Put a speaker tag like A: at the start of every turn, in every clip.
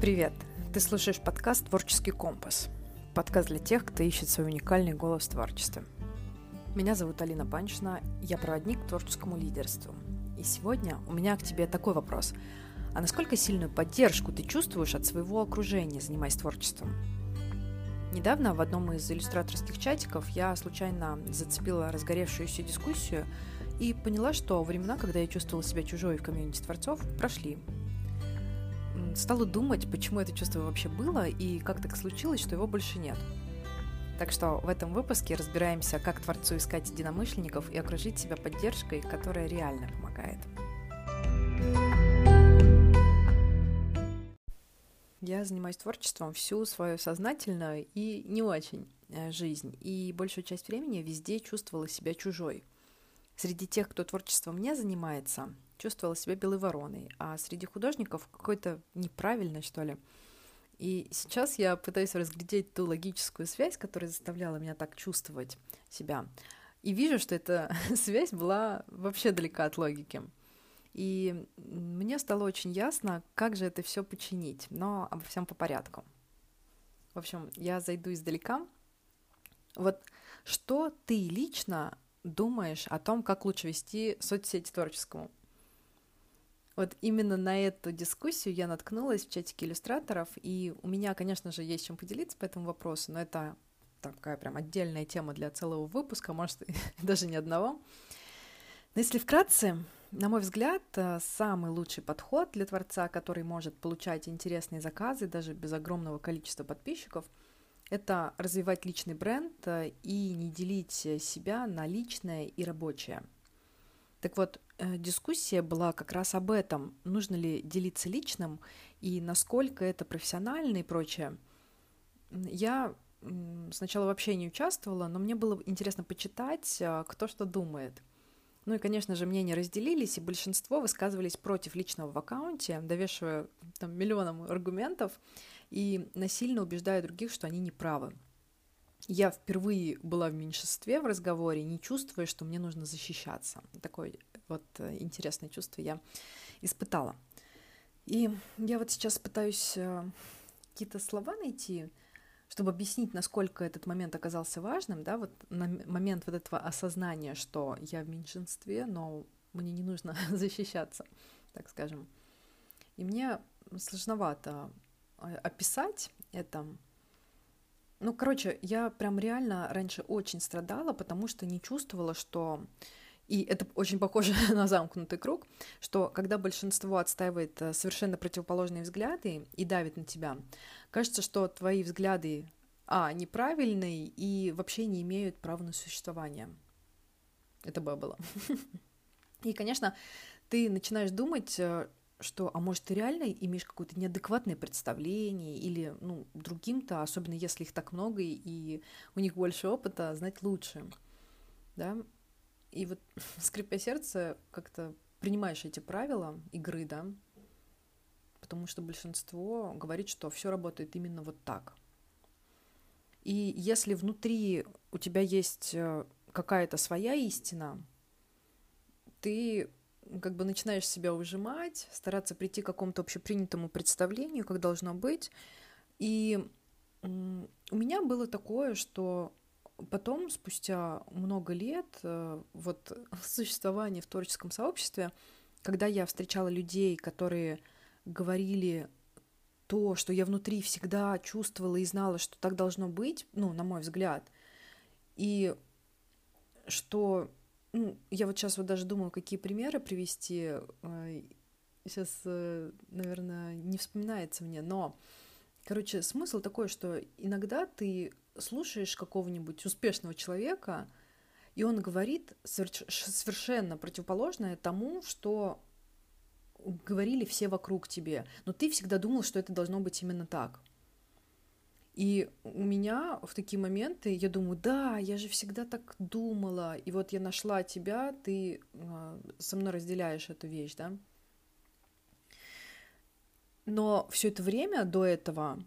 A: Привет! Ты слушаешь подкаст «Творческий компас». Подкаст для тех, кто ищет свой уникальный голос в творчестве. Меня зовут Алина Панчина, я проводник к творческому лидерству. И сегодня у меня к тебе такой вопрос. А насколько сильную поддержку ты чувствуешь от своего окружения, занимаясь творчеством? Недавно в одном из иллюстраторских чатиков я случайно зацепила разгоревшуюся дискуссию и поняла, что времена, когда я чувствовала себя чужой в комьюнити творцов, прошли. Стала думать, почему это чувство вообще было и как так случилось, что его больше нет. Так что в этом выпуске разбираемся, как творцу искать единомышленников и окружить себя поддержкой, которая реально помогает. Я занимаюсь творчеством всю свою сознательную и не очень э, жизнь, и большую часть времени везде чувствовала себя чужой. Среди тех, кто творчеством не занимается, чувствовала себя белой вороной, а среди художников какой-то неправильной, что ли. И сейчас я пытаюсь разглядеть ту логическую связь, которая заставляла меня так чувствовать себя. И вижу, что эта связь была вообще далека от логики. И мне стало очень ясно, как же это все починить, но обо всем по порядку. В общем, я зайду издалека. Вот что ты лично думаешь о том, как лучше вести соцсети творческому? Вот именно на эту дискуссию я наткнулась в чатике иллюстраторов, и у меня, конечно же, есть чем поделиться по этому вопросу, но это такая прям отдельная тема для целого выпуска, может, даже не одного. Но если вкратце, на мой взгляд, э, самый лучший подход для творца, который может получать интересные заказы даже без огромного количества подписчиков, это развивать личный бренд э, и не делить себя на личное и рабочее. Так вот, э, дискуссия была как раз об этом, нужно ли делиться личным и насколько это профессионально и прочее. Я сначала вообще не участвовала, но мне было интересно почитать, кто что думает – ну и, конечно же, мнения разделились, и большинство высказывались против личного в аккаунте, довешивая там миллионам аргументов и насильно убеждая других, что они не правы. Я впервые была в меньшинстве в разговоре, не чувствуя, что мне нужно защищаться. Такое вот э, интересное чувство я испытала. И я вот сейчас пытаюсь э, какие-то слова найти, чтобы объяснить, насколько этот момент оказался важным, да, вот момент вот этого осознания, что я в меньшинстве, но мне не нужно защищаться, так скажем. И мне сложновато а, описать это. Ну, короче, я прям реально раньше очень страдала, потому что не чувствовала, что и это очень похоже на замкнутый круг, что когда большинство отстаивает э, совершенно противоположные взгляды и давит на тебя, кажется, что твои взгляды а, неправильные и вообще не имеют права на существование. Это бы было. И, конечно, ты начинаешь думать, э, что, а может, ты реально имеешь какое-то неадекватное представление или, ну, другим-то, особенно если их так много и у них больше опыта, знать лучше, да, и вот, скрипя сердце, как-то принимаешь эти правила игры, да, потому что большинство говорит, что все работает именно вот так. И если внутри у тебя есть э, какая-то своя истина, ты как бы начинаешь себя ужимать, стараться прийти к какому-то общепринятому представлению, как должно быть. И у меня было такое, что потом, спустя много лет э, вот существования в творческом сообществе, когда я встречала людей, которые говорили то, что я внутри всегда чувствовала и знала, что так должно быть, ну, на мой взгляд, и что, ну, я вот сейчас вот даже думаю, какие примеры привести, сейчас, э, наверное, не вспоминается мне, но, короче, смысл такой, что иногда ты слушаешь какого-нибудь успешного человека, и он говорит совершенно противоположное тому, что говорили все вокруг тебе, но ты всегда думал, что это должно быть именно так. И у меня в такие моменты я думаю, да, я же всегда так думала, и вот я нашла тебя, ты э, со мной разделяешь эту вещь, да. Но все это время до этого а,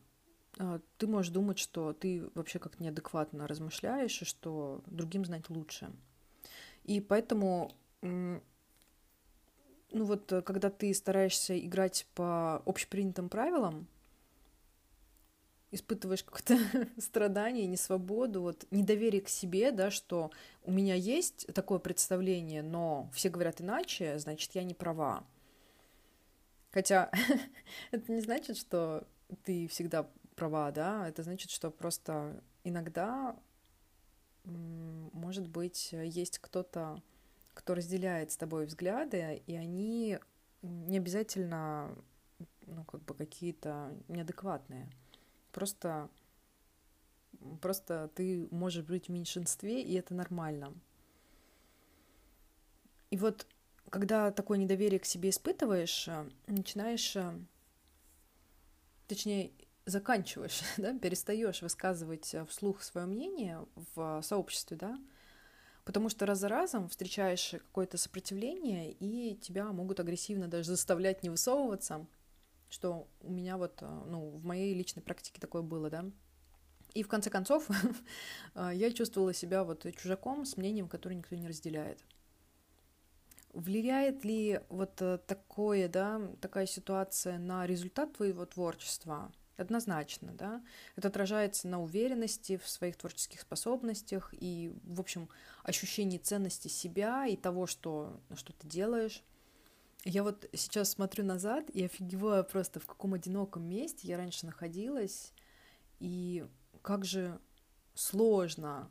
A: ты можешь думать, что ты вообще как-то неадекватно размышляешь, и что другим знать лучше. И поэтому, ну вот, э, когда ты стараешься играть по общепринятым правилам, испытываешь какое-то страдание, несвободу, вот недоверие к себе, да, что у меня есть такое представление, но все говорят иначе, значит, я не права. Хотя это не значит, что ты всегда права, да, это значит, что просто иногда, может быть, есть кто-то, кто разделяет с тобой взгляды, и они не обязательно, ну, как бы какие-то неадекватные. Просто, просто ты можешь быть в меньшинстве, и это нормально. И вот когда такое недоверие к себе испытываешь, начинаешь, точнее, заканчиваешь, да, перестаешь высказывать вслух свое мнение в сообществе, да, потому что раз за разом встречаешь какое-то сопротивление, и тебя могут агрессивно даже заставлять не высовываться, что у меня вот, э, ну, в моей личной практике такое было, да. И в конце концов э, я чувствовала себя вот чужаком с мнением, которое никто не разделяет. Влияет ли вот э, такое, да, такая ситуация на результат твоего творчества? Однозначно, да. Это отражается на уверенности в своих творческих способностях и, в общем, ощущении ценности себя и того, что, что ты делаешь. Я вот сейчас смотрю назад и офигеваю просто, в каком одиноком месте я раньше находилась, и как же сложно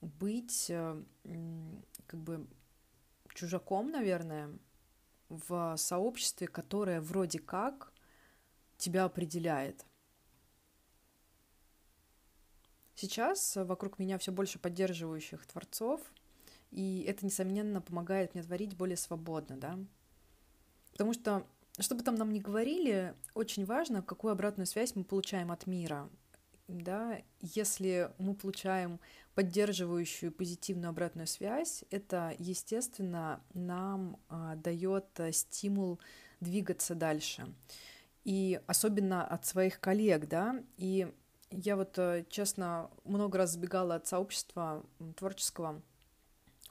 A: быть э, как бы чужаком, наверное, в сообществе, которое вроде как тебя определяет. Сейчас вокруг меня все больше поддерживающих творцов, и это, несомненно, помогает мне творить более свободно, да, Потому что, что бы там нам ни говорили, очень важно, какую обратную связь мы получаем от мира. Да? Если мы получаем поддерживающую позитивную обратную связь, это, естественно, нам а, дает а, стимул двигаться дальше. И особенно от своих коллег, да, и я вот, а, честно, много раз сбегала от сообщества творческого,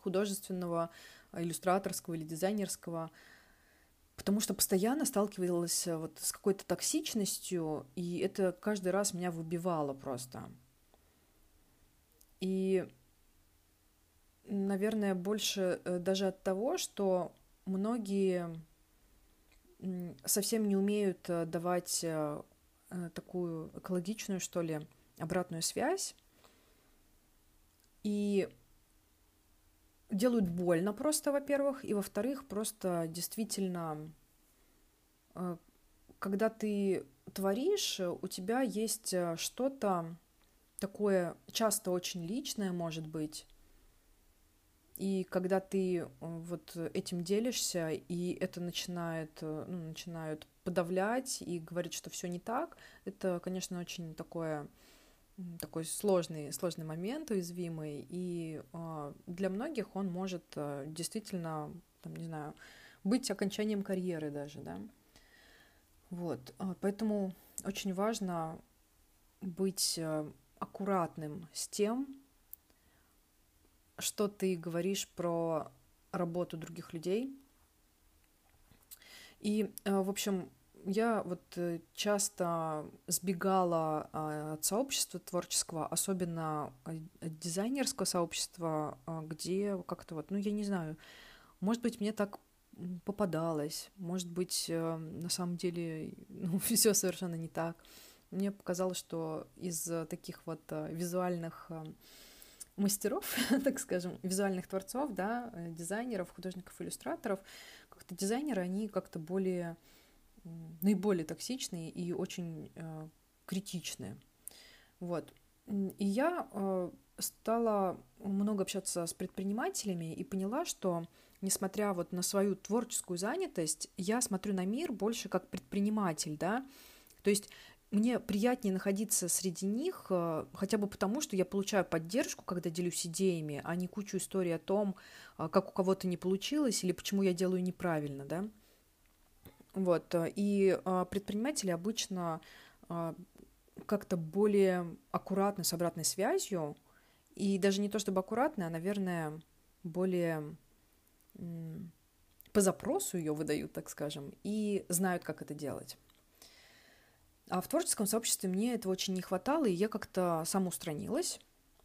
A: художественного, иллюстраторского или дизайнерского, потому что постоянно сталкивалась э, вот с какой-то токсичностью, и это каждый раз меня выбивало просто. И, наверное, больше э, даже от того, что многие совсем не умеют э, давать такую экологичную, что ли, обратную связь. И делают больно просто, во-первых, и во-вторых, просто действительно, э, когда ты творишь, у тебя есть э, что-то такое часто очень личное, может быть, и когда ты э, вот этим делишься, и это начинает, ну, начинают подавлять и говорить, что все не так, это, конечно, очень такое такой сложный, сложный момент, уязвимый, и э, для многих он может э, действительно, там, не знаю, быть окончанием карьеры даже, да. Вот, э, поэтому очень важно быть э, аккуратным с тем, что ты говоришь про работу других людей. И, э, в общем, я вот э, часто сбегала а, от сообщества творческого, особенно от дизайнерского сообщества, где как-то вот, ну, я не знаю, может быть, мне так попадалось, может быть, э, на самом деле, ну, все совершенно не так. Мне показалось, что из таких вот э, визуальных мастеров, так скажем, визуальных творцов, да, дизайнеров, художников, иллюстраторов, как-то дизайнеры, они как-то более наиболее токсичные и очень э, критичные. Вот. И я э, стала много общаться с предпринимателями и поняла, что несмотря вот на свою творческую занятость, я смотрю на мир больше как предприниматель, да, то есть мне приятнее находиться среди них, э, хотя бы потому, что я получаю поддержку, когда делюсь идеями, а не кучу историй о том, э, как у кого-то не получилось или почему я делаю неправильно, да. Вот, э, и предприниматели обычно как-то более аккуратны с обратной связью, и даже не то чтобы аккуратны, а, наверное, более по запросу ее выдают, так скажем, и знают, как это делать. А в творческом сообществе мне этого очень не хватало, и я как-то самоустранилась.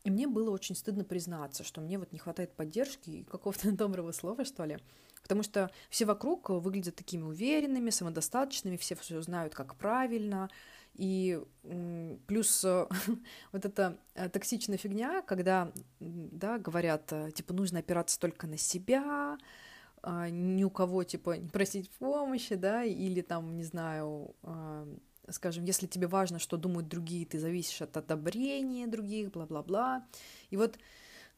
A: И мне было очень стыдно признаться, что мне вот не хватает поддержки и какого-то доброго слова, что ли. Потому что все вокруг выглядят такими уверенными, самодостаточными, все все знают, как правильно. И плюс вот эта э, токсичная фигня, когда да, говорят, э, типа, нужно опираться только на себя, ни у кого, типа, не просить помощи, да, или там, не знаю, скажем, если тебе важно, что думают другие, ты зависишь от одобрения других, бла-бла-бла. И вот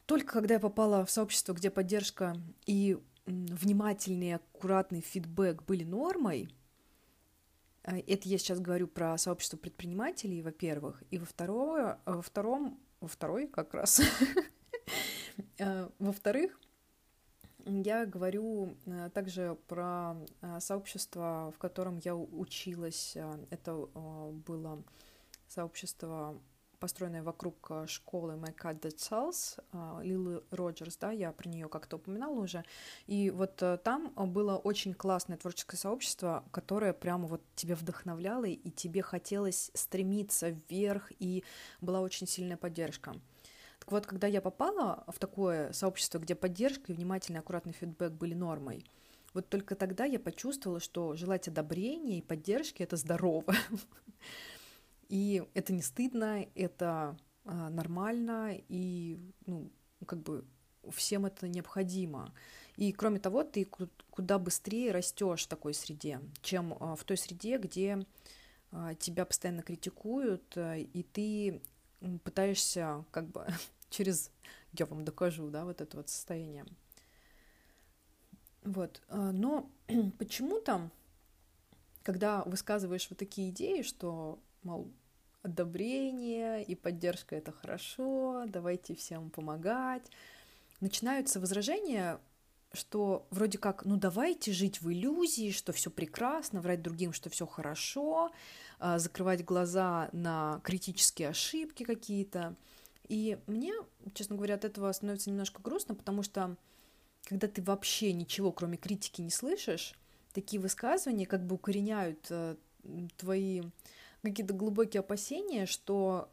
A: только когда я попала в сообщество, где поддержка и внимательный, аккуратный фидбэк были нормой, э, это я сейчас говорю про сообщество предпринимателей, во-первых, и во второе, во втором, во второй как раз, э, во-вторых, я говорю э, также про сообщество, в котором я училась. Это было сообщество построенная вокруг э, школы My Cat That Sells, э, Лилы Роджерс, да, я про нее как-то упоминала уже. И вот э, там было очень классное творческое сообщество, которое прямо вот тебя вдохновляло, и тебе хотелось стремиться вверх, и была очень сильная поддержка. Так вот, когда я попала в такое сообщество, где поддержка и внимательный, аккуратный фидбэк были нормой, вот только тогда я почувствовала, что желать одобрения и поддержки — это здорово. И это не стыдно, это а, нормально, и ну, как бы всем это необходимо. И кроме того, ты куда быстрее растешь в такой среде, чем а, в той среде, где а, тебя постоянно критикуют, и ты пытаешься как бы через я вам докажу, да, вот это вот состояние. Вот. Но почему-то, когда высказываешь вот такие идеи, что мол, одобрение и поддержка — это хорошо, давайте всем помогать. Начинаются возражения, что вроде как, ну давайте жить в иллюзии, что все прекрасно, врать другим, что все хорошо, а, закрывать глаза на критические ошибки какие-то. И мне, честно говоря, от этого становится немножко грустно, потому что когда ты вообще ничего, кроме критики, не слышишь, такие высказывания как бы укореняют э, твои какие-то глубокие опасения, что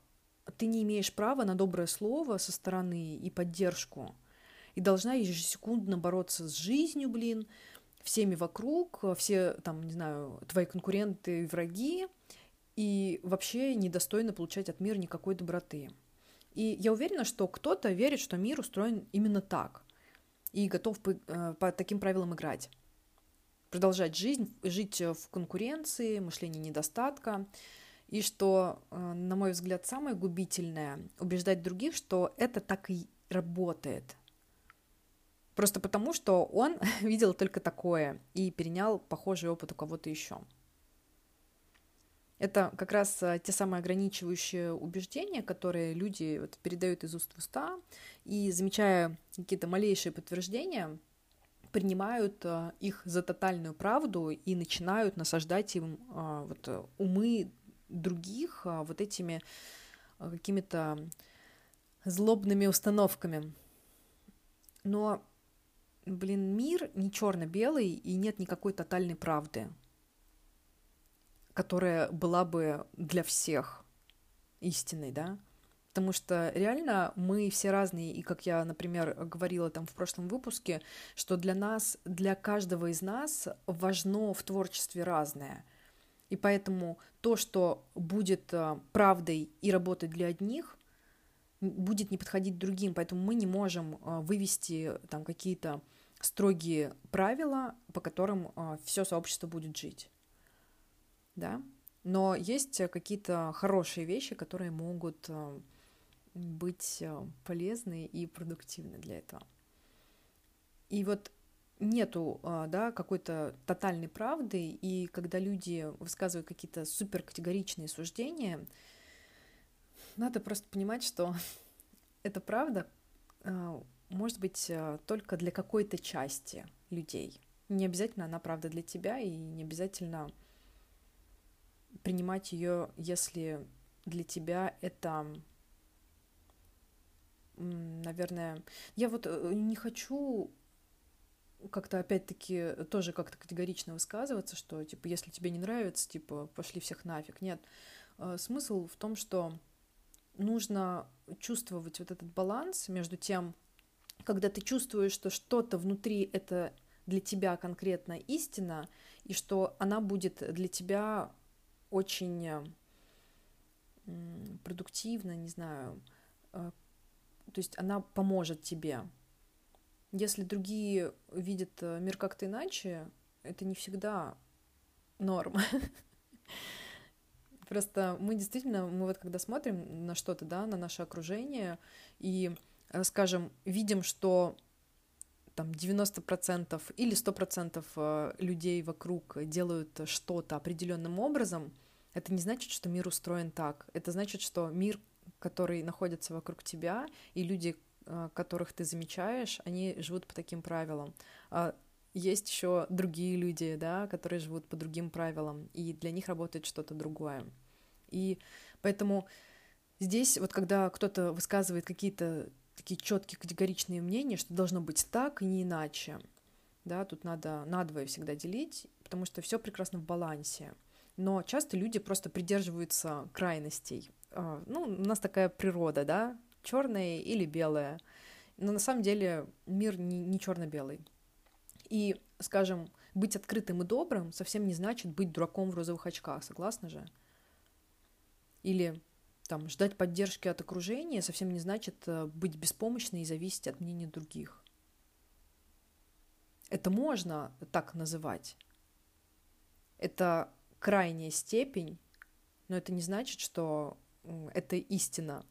A: ты не имеешь права на доброе слово со стороны и поддержку. И должна ежесекундно бороться с жизнью, блин, всеми вокруг, все, там, не знаю, твои конкуренты и враги, и вообще недостойно получать от мира никакой доброты. И я уверена, что кто-то верит, что мир устроен именно так, и готов по, э, по таким правилам играть. Продолжать жизнь, жить в конкуренции, мышлении недостатка, и что, э, на мой взгляд, самое губительное — убеждать других, что это так и работает. Просто потому, что он видел только такое и перенял похожий опыт у кого-то еще. Это как раз э, те самые ограничивающие убеждения, которые люди вот передают из уст в уста, и замечая какие-то малейшие подтверждения, принимают э, их за тотальную правду и начинают насаждать им вот, умы других вот этими какими-то злобными установками. Но, блин, мир не черно-белый, и нет никакой тотальной правды, которая была бы для всех истиной, да? Потому что реально мы все разные, и как я, например, говорила там в прошлом выпуске, что для нас, для каждого из нас важно в творчестве разное — и поэтому то, что будет э, правдой и работать для одних, будет не подходить другим. Поэтому мы не можем э, вывести там какие-то строгие правила, по которым э, все сообщество будет жить. Да? Но есть какие-то хорошие вещи, которые могут быть полезны и продуктивны для этого. И вот нету да, какой-то тотальной правды, и когда люди высказывают какие-то супер категоричные суждения, надо просто понимать, что эта правда может быть только для какой-то части людей. Не обязательно она правда для тебя, и не обязательно принимать ее, если для тебя это наверное, я вот э, не хочу как-то опять-таки тоже как-то категорично высказываться, что типа если тебе не нравится, типа пошли всех нафиг. Нет. Э, смысл в том, что нужно чувствовать вот этот баланс между тем, когда ты чувствуешь, что что-то внутри это для тебя конкретно истина, и что она будет для тебя очень продуктивна, не знаю, э, то есть она поможет тебе. Если другие видят э, мир как-то иначе, это не всегда норма. Просто мы действительно, мы вот когда смотрим на что-то, да, на наше окружение, и, э, скажем, видим, что там 90% или 100% э, людей вокруг делают что-то определенным образом, это не значит, что мир устроен так. Это значит, что мир, который находится вокруг тебя, и люди, э, которых ты замечаешь, они живут по таким правилам. А есть еще другие люди, да, которые живут по другим правилам, и для них работает что-то другое. И поэтому здесь вот когда кто-то высказывает какие-то такие четкие категоричные мнения, что должно быть так и не иначе. Да, тут надо надвое всегда делить, потому что все прекрасно в балансе. Но часто люди просто придерживаются крайностей. А, ну, у нас такая природа, да, черная или белая. Но на самом деле мир не, не черно-белый. И, скажем, быть открытым и добрым совсем не значит быть дураком в розовых очках, согласны же? Или там, ждать поддержки от окружения совсем не значит э, быть беспомощной и зависеть от мнения других. Это можно так называть. Это крайняя степень, но это не значит, что это истина.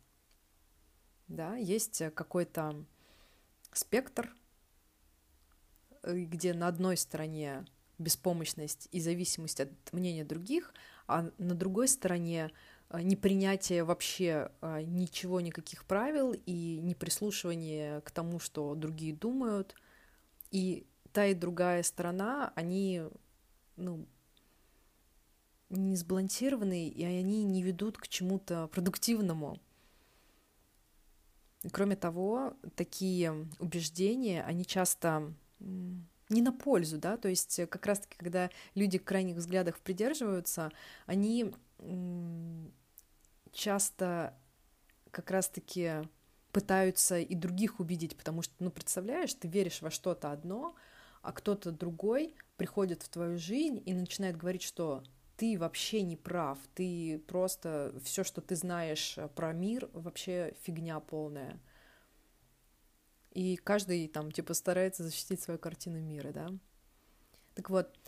A: Да, есть какой-то спектр, э, где на одной стороне беспомощность и зависимость от мнения других, а на другой стороне а, непринятие вообще ничего, никаких правил и не прислушивание к тому, что другие думают. И та и другая сторона, они ну, не сбалансированы, и они не ведут к чему-то продуктивному. И кроме того, такие убеждения, они часто не на пользу, да, то есть как раз-таки, когда люди крайних взглядов придерживаются, они часто как раз-таки пытаются и других убедить, потому что, ну, представляешь, ты веришь во что-то одно, а кто-то другой приходит в твою жизнь и начинает говорить, что ты вообще не прав, ты просто все, что ты знаешь про мир, вообще фигня полная. И каждый там типа старается защитить свою картину мира, да. Так вот,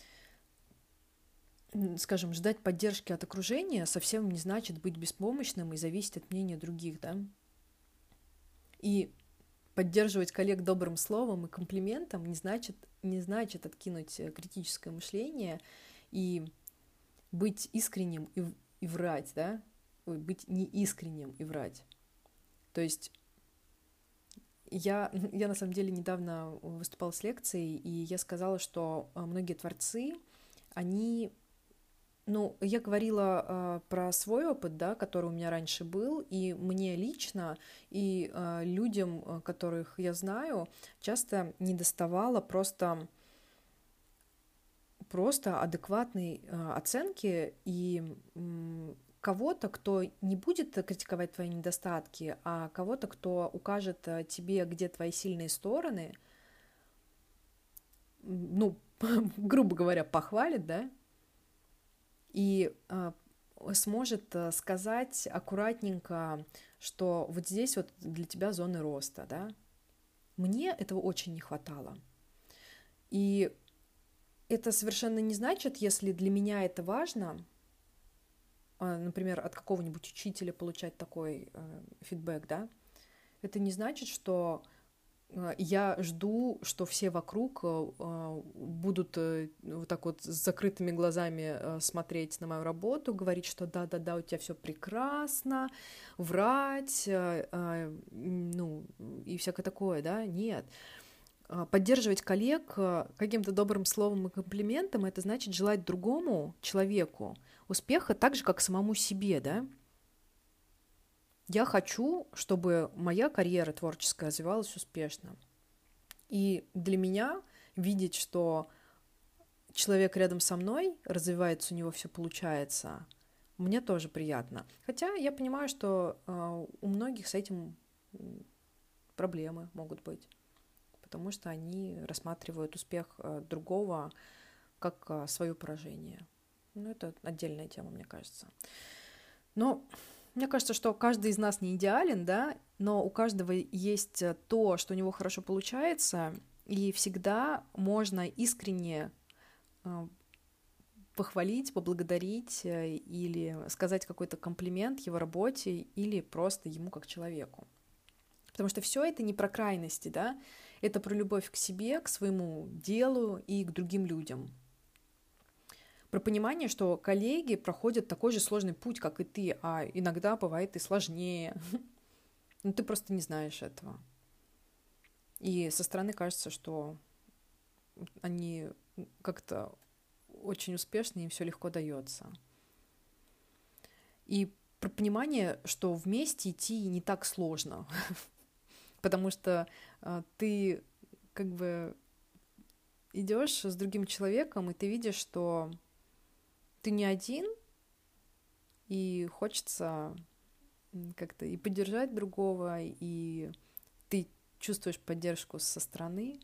A: скажем, ждать поддержки от окружения совсем не значит быть беспомощным и зависеть от мнения других, да. И поддерживать коллег добрым словом и комплиментом не значит, не значит откинуть э, критическое мышление и быть искренним и, и врать, да, Ой, быть неискренним и врать. То есть я, я на самом деле недавно выступала с лекцией, и я сказала, что э, многие творцы, они ну, я говорила э, про свой опыт, да, который у меня раньше был, и мне лично, и э, людям, которых я знаю, часто не доставало просто просто адекватной э, оценки и кого-то, кто не будет критиковать твои недостатки, а кого-то, кто укажет э, тебе, где твои сильные стороны, ну, грубо говоря, похвалит, да, и э, сможет э, сказать аккуратненько, что вот здесь вот для тебя зоны роста, да. Мне этого очень не хватало. И это совершенно не значит, если для меня это важно, а, например, от какого-нибудь учителя получать такой э, фидбэк, да, это не значит, что Э, я жду, что все вокруг э, э, будут вот так вот с закрытыми глазами смотреть на мою работу, говорить, что да-да-да, у тебя все прекрасно, врать, ну, и всякое такое, да, нет. Поддерживать коллег каким-то добрым словом и комплиментом, это значит желать другому человеку успеха так же, как самому себе, да, я хочу, чтобы моя карьера творческая развивалась успешно. И для меня видеть, что человек рядом со мной развивается, у него все получается, мне тоже приятно. Хотя я понимаю, что э, у многих с этим проблемы могут быть, потому что они рассматривают успех э, другого как э, свое поражение. Ну, это отдельная тема, мне кажется. Но мне кажется, что каждый из нас не идеален, да, но у каждого есть э, то, что у него хорошо получается, и всегда можно искренне похвалить, поблагодарить или сказать какой-то комплимент его работе или просто ему как человеку. Потому что все это не про крайности, да, это про любовь к себе, к своему делу и к другим людям про понимание, что коллеги проходят такой же сложный путь, как и ты, а иногда бывает и сложнее. Но ты просто не знаешь этого. И со стороны кажется, что они как-то очень успешны, им все легко дается. И про понимание, что вместе идти не так сложно, потому что э, ты как бы идешь с другим человеком, и ты видишь, что ты не один, и хочется как-то и поддержать другого, и ты чувствуешь поддержку со стороны,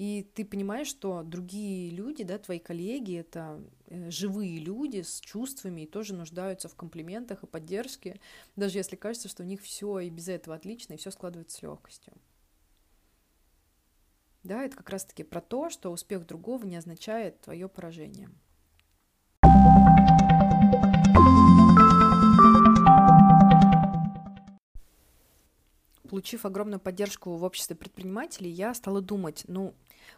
A: и ты понимаешь, что другие люди, да, твои коллеги, это э, живые люди с чувствами и тоже нуждаются в комплиментах и поддержке, даже если кажется, что у них все и без этого отлично, и все складывается с легкостью. Да, это как раз-таки про то, что успех другого не означает твое поражение. получив огромную поддержку в обществе предпринимателей, я стала думать, ну,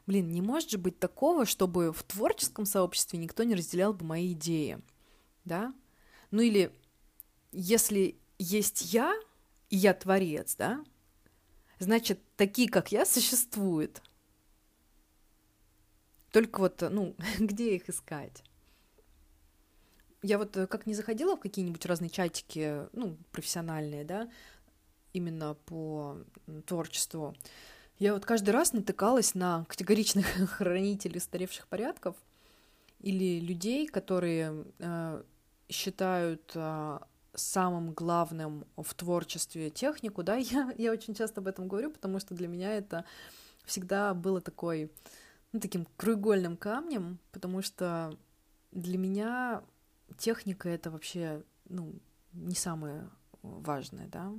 A: блин, не может же быть такого, чтобы в творческом сообществе никто не разделял бы мои идеи, да? Ну или если есть я, и я творец, да, значит, такие, как я, существуют. Только вот, ну, где их искать? Я вот э, как не заходила в какие-нибудь разные чатики, ну, профессиональные, да, именно по творчеству, я вот каждый раз натыкалась на категоричных хранителей устаревших порядков или людей, которые э, считают э, самым главным в творчестве технику, да, я, я очень часто об этом говорю, потому что для меня это всегда было такой, ну, таким кругольным камнем, потому что для меня техника это вообще, ну, не самое важное, да,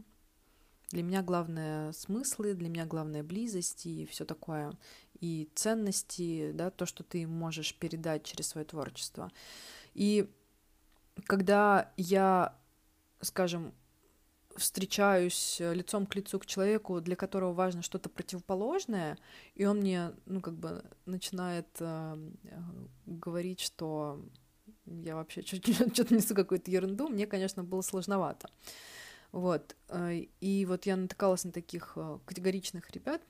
A: для меня главное смыслы, для меня главное близость и все такое, и ценности, да, то, что ты можешь передать через свое творчество. И когда я, скажем, встречаюсь лицом к лицу к человеку, для которого важно что-то противоположное, и он мне, ну, как бы начинает э, говорить, что я вообще что-то несу какую-то ерунду, мне, конечно, было сложновато. Вот. Э, и вот я натыкалась на таких э, категоричных ребят,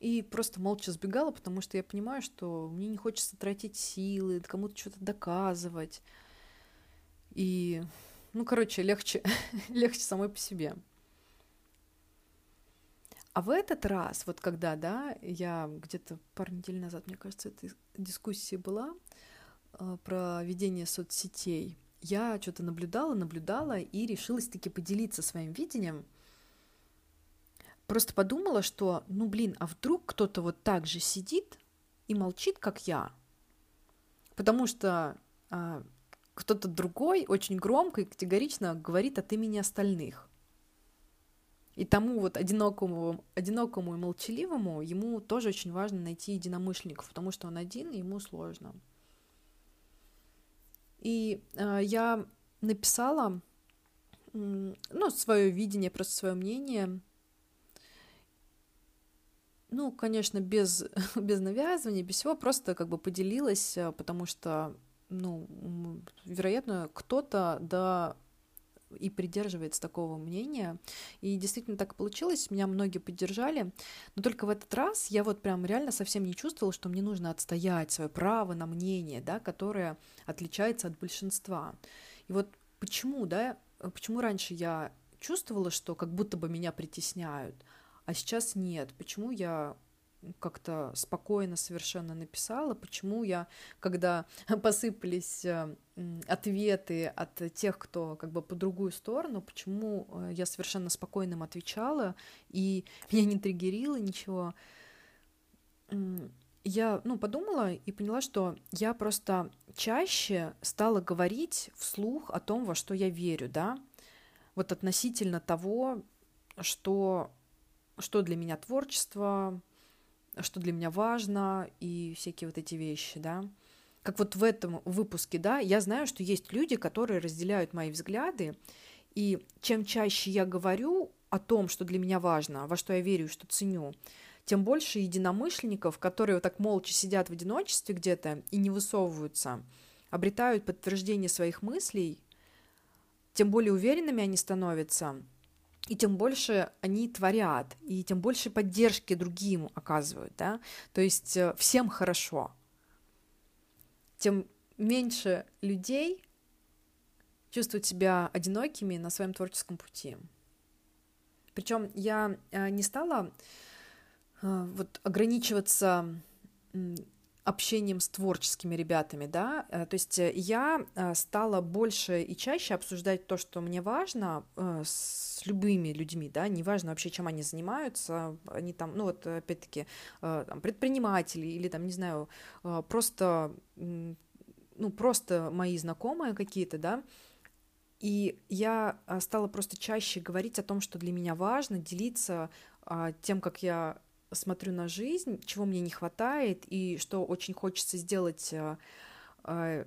A: и просто молча сбегала, потому что я понимаю, что мне не хочется тратить силы, кому-то что-то доказывать. И, ну, короче, легче, легче самой по себе. А в этот раз, вот когда, да, я где-то пару недель назад, мне кажется, эта дискуссия была э, про ведение соцсетей, я что-то наблюдала, наблюдала и решилась таки поделиться своим видением. Просто подумала, что, ну блин, а вдруг кто-то вот так же сидит и молчит, как я? Потому что а, кто-то другой очень громко и категорично говорит от имени остальных. И тому вот одинокому, одинокому и молчаливому ему тоже очень важно найти единомышленников, потому что он один, и ему сложно. И э, я написала, ну, свое видение, просто свое мнение. Ну, конечно, без, без навязывания, без всего, просто как бы поделилась, э, потому что, ну, вероятно, кто-то, да, и придерживается такого мнения. И действительно так получилось, меня многие поддержали. Но только в этот раз я вот прям реально совсем не чувствовала, что мне нужно отстоять свое право на мнение, да, которое отличается от большинства. И вот почему, да, почему раньше я чувствовала, что как будто бы меня притесняют, а сейчас нет. Почему я как-то спокойно совершенно написала, почему я, когда посыпались э, ответы от тех, кто как бы по другую сторону, почему э, я совершенно спокойным отвечала, и меня не триггерило ничего. Я, ну, подумала и поняла, что я просто чаще стала говорить вслух о том, во что я верю, да, вот относительно того, что, что для меня творчество, что для меня важно и всякие вот эти вещи, да. Как вот в этом выпуске, да, я знаю, что есть люди, которые разделяют мои взгляды, и чем чаще я говорю о том, что для меня важно, во что я верю, что ценю, тем больше единомышленников, которые вот так молча сидят в одиночестве где-то и не высовываются, обретают подтверждение своих мыслей, тем более уверенными они становятся – и тем больше они творят, и тем больше поддержки другим оказывают, да, то есть э, всем хорошо, тем меньше людей чувствуют себя одинокими на своем творческом пути. Причем я э, не стала э, вот ограничиваться общением с творческими ребятами, да, э, то есть э, я э, стала больше и чаще обсуждать то, что мне важно с любыми людьми, да, неважно вообще, чем они занимаются, они там, ну вот опять-таки предприниматели или там, не знаю, просто, ну просто мои знакомые какие-то, да, и я стала просто чаще говорить о том, что для меня важно, делиться тем, как я смотрю на жизнь, чего мне не хватает и что очень хочется сделать, э, э,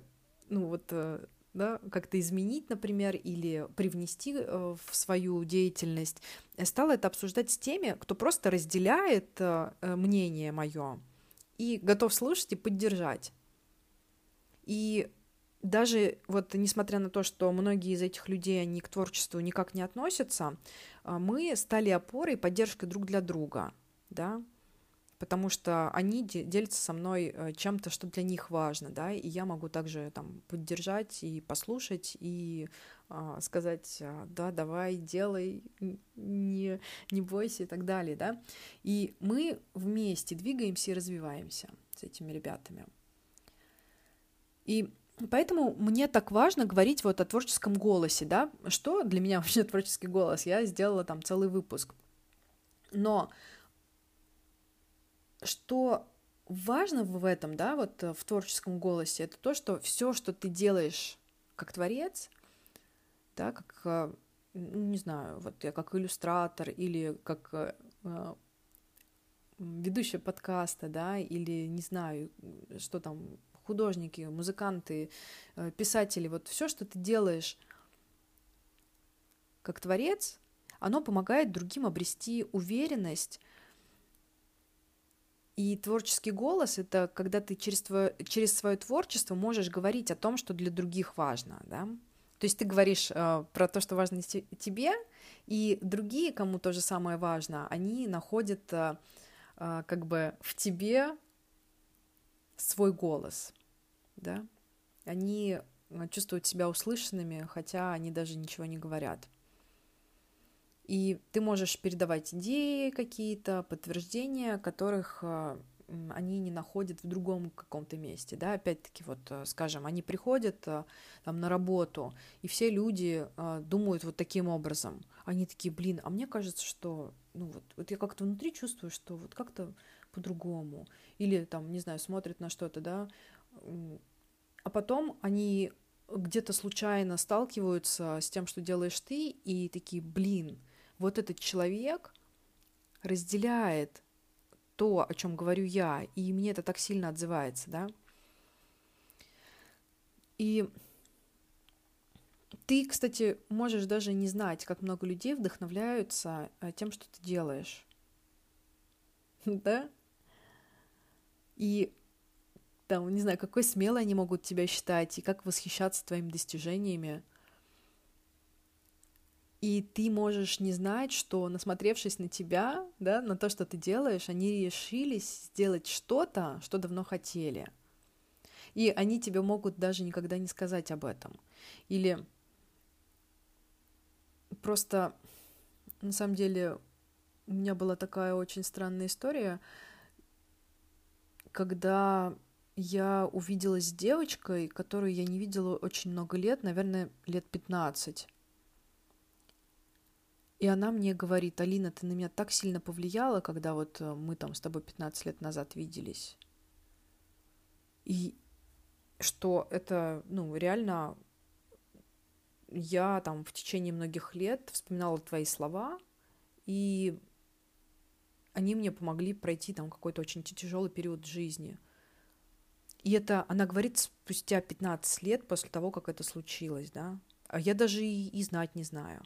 A: ну вот, э, да, как-то изменить, например, или привнести в свою деятельность, стала это обсуждать с теми, кто просто разделяет мнение мое и готов слушать и поддержать. И даже вот несмотря на то, что многие из этих людей, они к творчеству никак не относятся, мы стали опорой и поддержкой друг для друга да, потому что они делятся со мной э, чем-то, что для них важно, да, и я могу также там поддержать и послушать и а, сказать, а, да, давай, делай, не, не бойся и так далее, да, и мы вместе двигаемся и развиваемся с этими ребятами. И Поэтому мне так важно говорить вот о творческом голосе, да, что для меня вообще творческий голос, я сделала там целый выпуск. Но что важно в этом, да, вот э, в творческом голосе, это то, что все, что ты делаешь как творец, да, как, э, ну, не знаю, вот я как иллюстратор или как э, ведущая подкаста, да, или не знаю, что там, художники, музыканты, писатели, вот все, что ты делаешь как творец, оно помогает другим обрести уверенность и творческий голос — это когда ты через, твое, через свое творчество можешь говорить о том, что для других важно, да? То есть ты говоришь э, про то, что важно тебе, и другие, кому то же самое важно, они находят э, э, как бы в тебе свой голос, да? Они э, чувствуют себя услышанными, хотя они даже ничего не говорят. И ты можешь передавать идеи какие-то, подтверждения, которых а, они не находят в другом каком-то месте, да, опять-таки, вот, э, скажем, они приходят э, там на работу, и все люди э, думают вот таким образом, они такие, блин, а мне кажется, что, ну вот, вот я как-то внутри чувствую, что вот как-то по-другому, или там, не знаю, смотрят на что-то, да, а потом они где-то случайно сталкиваются с тем, что делаешь ты, и такие, блин, вот этот человек разделяет то, о чем говорю я, и мне это так сильно отзывается, да. И ты, кстати, можешь даже не знать, как много людей вдохновляются э, тем, что ты делаешь. Да? И там, не знаю, какой смелой они могут тебя считать, и как восхищаться твоими достижениями. И ты можешь не знать, что, насмотревшись на тебя, да, на то, что ты делаешь, они решились сделать что-то, что давно хотели. И они тебе могут даже никогда не сказать об этом. Или просто, на самом деле, у меня была такая очень странная история. когда я увиделась с девочкой, которую я не видела очень много лет, наверное, лет 15. И она мне говорит, Алина, ты на меня так сильно повлияла, когда вот э, мы там с тобой 15 лет назад виделись. И что это, ну, реально я там в течение многих лет вспоминала твои слова, и они мне помогли пройти там какой-то очень тяжелый период жизни. И это она говорит спустя 15 лет после того, как это случилось, да. А я даже и, и знать не знаю.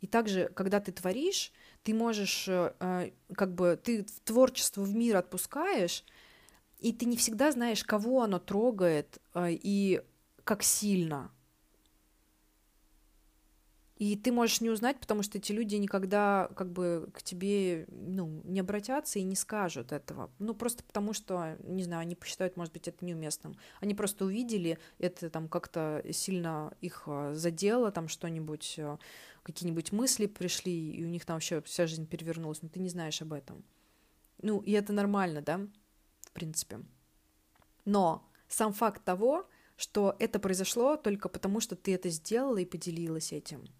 A: И также, когда ты творишь, ты можешь, э, э как бы, ты творчество в мир отпускаешь, и ты не всегда знаешь, кого оно трогает э, и как сильно. И ты можешь не узнать, потому что эти люди никогда как бы к тебе ну, не обратятся и не скажут этого. Ну, просто потому что, не знаю, они посчитают, может быть, это неуместным. Они просто увидели, это там как-то сильно их а, задело, там что-нибудь, а, какие-нибудь мысли пришли, и у них там вообще вся жизнь перевернулась, но ты не знаешь об этом. Ну, и это нормально, да, в принципе. Но сам факт того, что это произошло только потому, что ты это сделала и поделилась этим –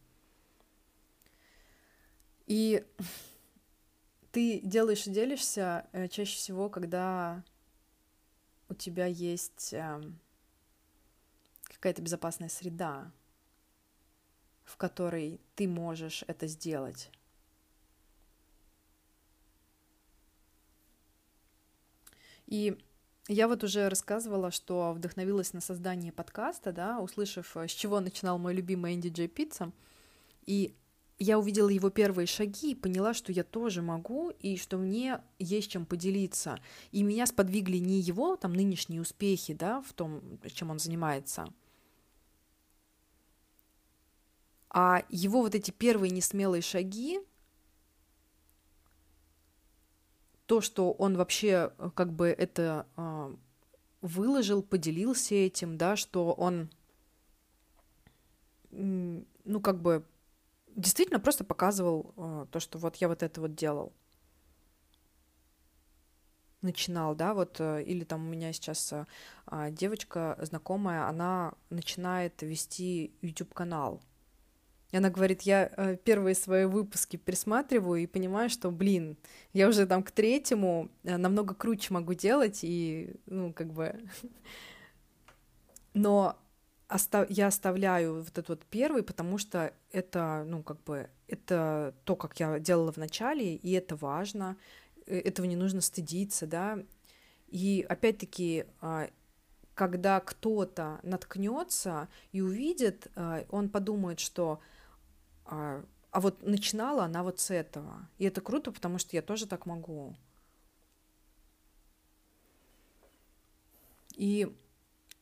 A: и ты делаешь и делишься э, чаще всего, когда у тебя есть эм, какая-то безопасная среда, в которой ты можешь это сделать. И я вот уже рассказывала, что вдохновилась на создание подкаста, да, услышав, э, с чего начинал мой любимый Энди Джей Пицца. И я увидела его первые шаги и поняла, что я тоже могу, и что мне есть чем поделиться. И меня сподвигли не его там нынешние успехи, да, в том, чем он занимается, а его вот эти первые несмелые шаги, то, что он вообще э, как бы это э, выложил, поделился этим, да, что он, ну, как бы действительно просто показывал э, то, что вот я вот это вот делал. Начинал, да, вот, э, или там у меня сейчас э, а, девочка знакомая, она начинает вести YouTube-канал. И она говорит, я э, первые свои выпуски пересматриваю и понимаю, что, блин, я уже там к третьему э, намного круче могу делать, и, ну, как бы... Но остав, я оставляю вот этот вот первый, потому что это, ну, как бы, это то, как я делала в начале, и это важно, э, этого не нужно стыдиться, да. И опять-таки, а, когда кто-то наткнется и увидит, а, он подумает, что а, а вот начинала она вот с этого. И это круто, потому что я тоже так могу. И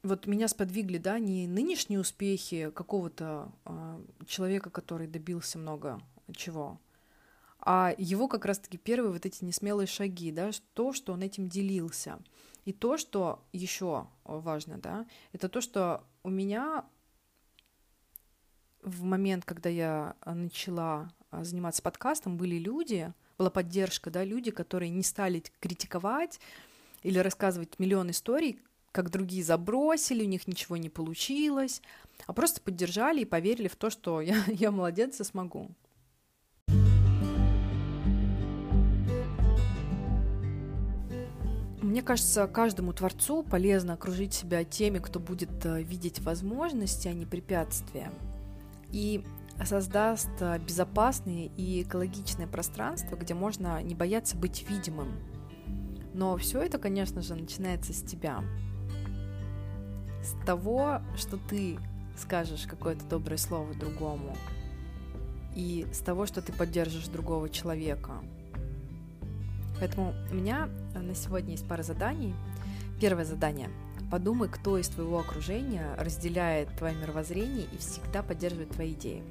A: вот меня сподвигли, да, не нынешние успехи какого-то э, человека, который добился много чего, а его как раз-таки первые вот эти несмелые шаги, да, то, что он этим делился. И то, что еще важно, да, это то, что у меня в момент, когда я начала а, заниматься подкастом, были люди, была поддержка, да, люди, которые не стали критиковать или рассказывать миллион историй, как другие забросили, у них ничего не получилось, а просто поддержали и поверили в то, что я, я молодец и смогу. Мне кажется, каждому творцу полезно окружить себя теми, кто будет э, видеть возможности, а не препятствия. И создаст э, безопасное и экологичное пространство, где можно не бояться быть видимым. Но все это, конечно же, начинается с тебя с того, что ты скажешь какое-то доброе слово другому, и с того, что ты поддержишь другого человека. Поэтому у меня на сегодня есть пара заданий. Первое задание. Подумай, кто из твоего окружения разделяет твое мировоззрение и всегда поддерживает твои идеи.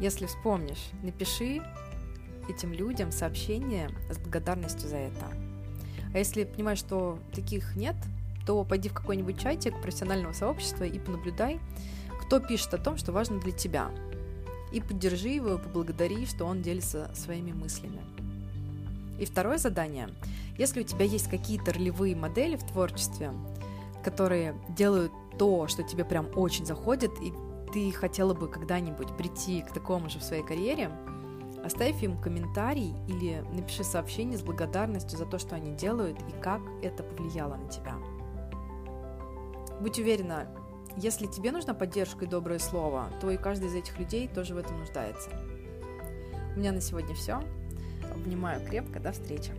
A: Если вспомнишь, напиши этим людям сообщение с благодарностью за это. А если понимаешь, что таких нет, то пойди в какой-нибудь чатик профессионального сообщества и понаблюдай, кто пишет о том, что важно для тебя. И поддержи его, и поблагодари, что он делится своими мыслями. И второе задание. Если у тебя есть какие-то ролевые модели в творчестве, которые делают то, что тебе прям очень заходит, и ты хотела бы когда-нибудь прийти к такому же в своей карьере, оставь им комментарий или напиши сообщение с благодарностью за то, что они делают и как это повлияло на тебя. Будь уверена, если тебе нужна поддержка и доброе слово, то и каждый из этих людей тоже в этом нуждается. У меня на сегодня все. Обнимаю крепко. До встречи.